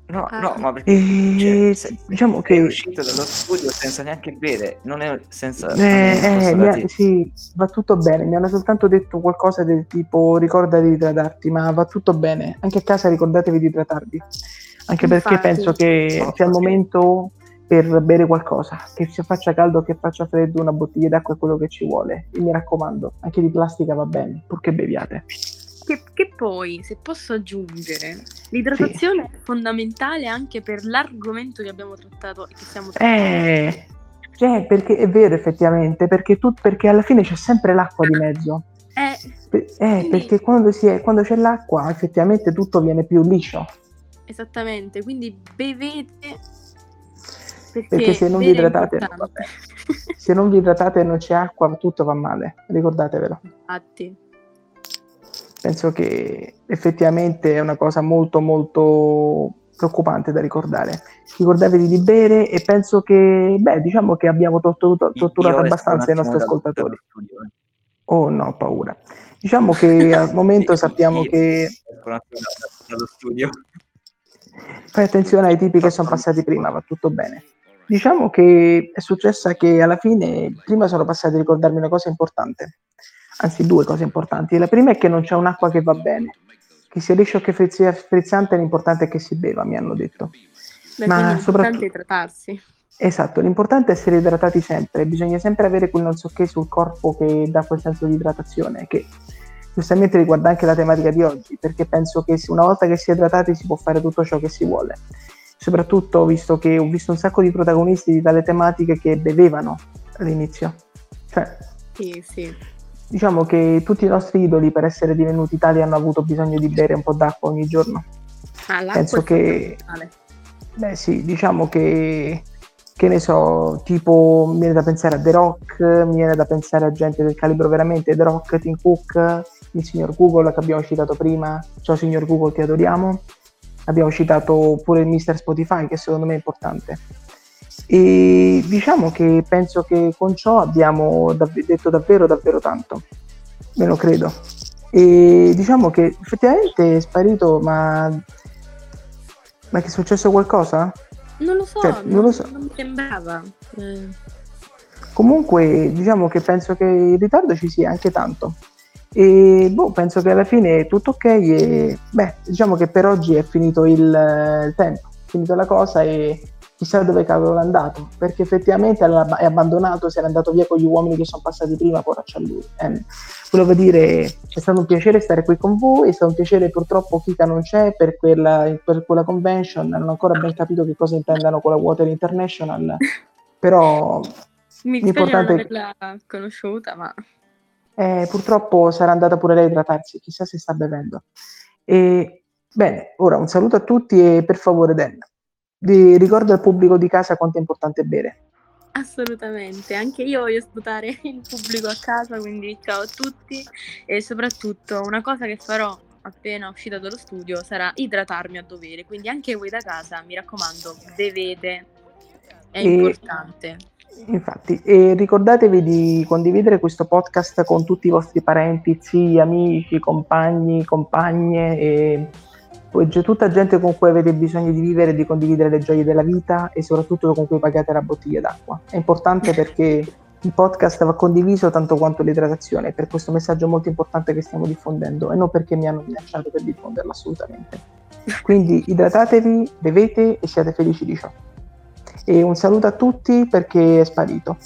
No,
Ah.
no, ma perché...
E
cioè, se-
diciamo
è
che
uscito dallo studio senza neanche bere, non è senza... non
Eh,
è
eh, mi ha- sì, va tutto bene. Mi hanno soltanto detto qualcosa del tipo ricordati di idratarti, ma va tutto bene. Anche a casa ricordatevi di idratarvi. Anche perché
Infatti.
penso che sia il momento per bere qualcosa, che sia faccia caldo che faccia freddo, una bottiglia d'acqua è quello che ci vuole. E mi raccomando, anche di plastica va bene, purché beviate.
Che, che poi, se posso aggiungere, l'idratazione è fondamentale anche per l'argomento che abbiamo trattato e che stiamo trattando.
Eh, cioè, perché è vero effettivamente, perché, tu, perché alla fine c'è sempre l'acqua di mezzo.
Eh,
eh, perché quando, si è- quando c'è l'acqua effettivamente tutto viene più liscio.
esattamente, quindi bevete perché,
Perché se non idratate,
importante.
Se non vi idratate e non c'è acqua, tutto va male, ricordatevelo.
Infatti.
Penso che effettivamente è una cosa molto molto preoccupante da ricordare. Ricordatevi di bere e penso che, beh, diciamo che abbiamo torturato,
Io
abbastanza i nostri ascoltatori.
eh.
Oh no, ho paura. Diciamo che al momento sappiamo
io
che fai attenzione ai tipi che sono passati prima, va tutto bene. Diciamo che è successa che alla fine, prima sono passati a ricordarmi una cosa importante, anzi due cose importanti. La prima è che non c'è un'acqua che va bene, che sia liscio o che frizz- frizzante, l'importante è che si beva, mi hanno detto.
Beh,
Ma
l'importante
soprattutto-
è idratarsi.
Esatto, l'importante è essere idratati sempre, bisogna sempre avere quel non so che sul corpo che dà quel senso di idratazione, che giustamente riguarda anche la tematica di oggi, perché penso che una volta che si è idratati si può fare tutto ciò che si vuole. Soprattutto visto che ho visto un sacco di protagonisti di tale tematiche che bevevano all'inizio. Cioè,
Sì, sì.
diciamo che tutti i nostri idoli per essere divenuti tali hanno avuto bisogno di bere un po' d'acqua ogni giorno.
Ah,
Penso che-. Beh sì, diciamo che, che ne so, tipo mi viene da pensare a The Rock, mi viene da pensare a gente del calibro veramente The Rock, Tim Cook, il signor Google che abbiamo citato prima, ciao signor Google ti adoriamo, abbiamo citato pure il Mister Spotify che secondo me è importante. E diciamo che penso che con ciò abbiamo dav- detto davvero davvero tanto, me lo credo. E diciamo che effettivamente è sparito, ma, ma che è successo qualcosa?
Non lo so,
Cioè, non lo so.
non mi sembrava. Eh,
Comunque, diciamo che penso che in ritardo ci sia anche tanto. E boh, penso che alla fine è tutto ok. E beh, diciamo che per oggi è finito il, il tempo, è finita la cosa e chissà dove cavolo è andato. Perché effettivamente è abbandonato, se n'è andato via con gli uomini che sono passati prima, poraccia a lui. Eh, volevo dire, è stato un piacere stare qui con voi, è stato un piacere, purtroppo Kika non c'è per quella, per quella convention, non ho ancora ben capito che cosa intendano con la Water International, però
mi dispiace non averla conosciuta, ma
Eh, purtroppo sarà andata pure lei a idratarsi, chissà se sta bevendo. E, bene, ora un saluto a tutti e per favore Dan, di- ricorda al pubblico di casa quanto è importante bere.
assolutamente. Anche io voglio salutare il pubblico a casa, quindi ciao a tutti e soprattutto una cosa che farò appena uscita dallo studio sarà idratarmi a dovere. Quindi anche voi da casa, mi raccomando, bevete. È
E-
importante.
Infatti, e ricordatevi di condividere questo podcast con tutti i vostri parenti, zii, amici, compagni, compagne e c'è tutta gente con cui avete bisogno di vivere e di condividere le gioie della vita e soprattutto con cui pagate la bottiglia d'acqua. È importante perché il podcast va condiviso tanto quanto l'idratazione, per questo messaggio molto importante che stiamo diffondendo e non perché mi hanno minacciato per diffonderlo assolutamente. Quindi idratatevi, bevete e siate felici di ciò. E un saluto a tutti perché è sparito.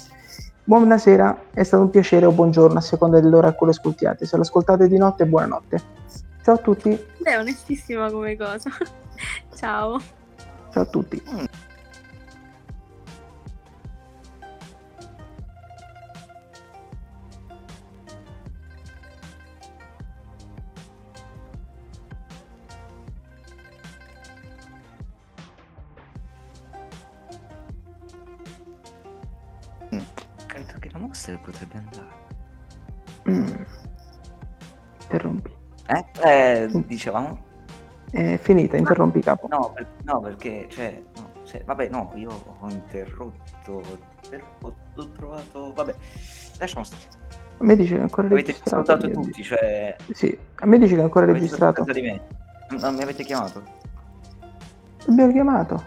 Buonasera, è stato un piacere o buongiorno a seconda dell'ora a cui lo ascoltiate. Se lo ascoltate di notte, buonanotte. Ciao a tutti,
È onestissima come cosa. ciao.
ciao a tutti.
Monster potrebbe andare.
Mm. Interrompi.
Eh? Eh, dicevamo?
È finita, interrompi capo.
No, per- no, perché, cioè, no, se- vabbè, no, io ho interrotto, però ho, ho trovato, vabbè, lasciamo stare.
A me dice che è ancora
Avete
registrato.
salutato
quindi-
tutti, cioè,
Sì, a me dice che è ancora
avete
registrato.
salutato di me. Non mi avete chiamato?
Abbiamo chiamato.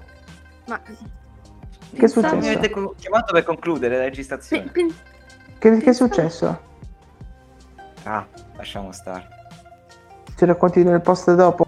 Ma
Che è
pensavo-
Mi
successo?
avete chiamato per concludere la registrazione.
Pe- pen-
Che, che è successo?
Ah, lasciamo stare.
Ci racconti nel post dopo?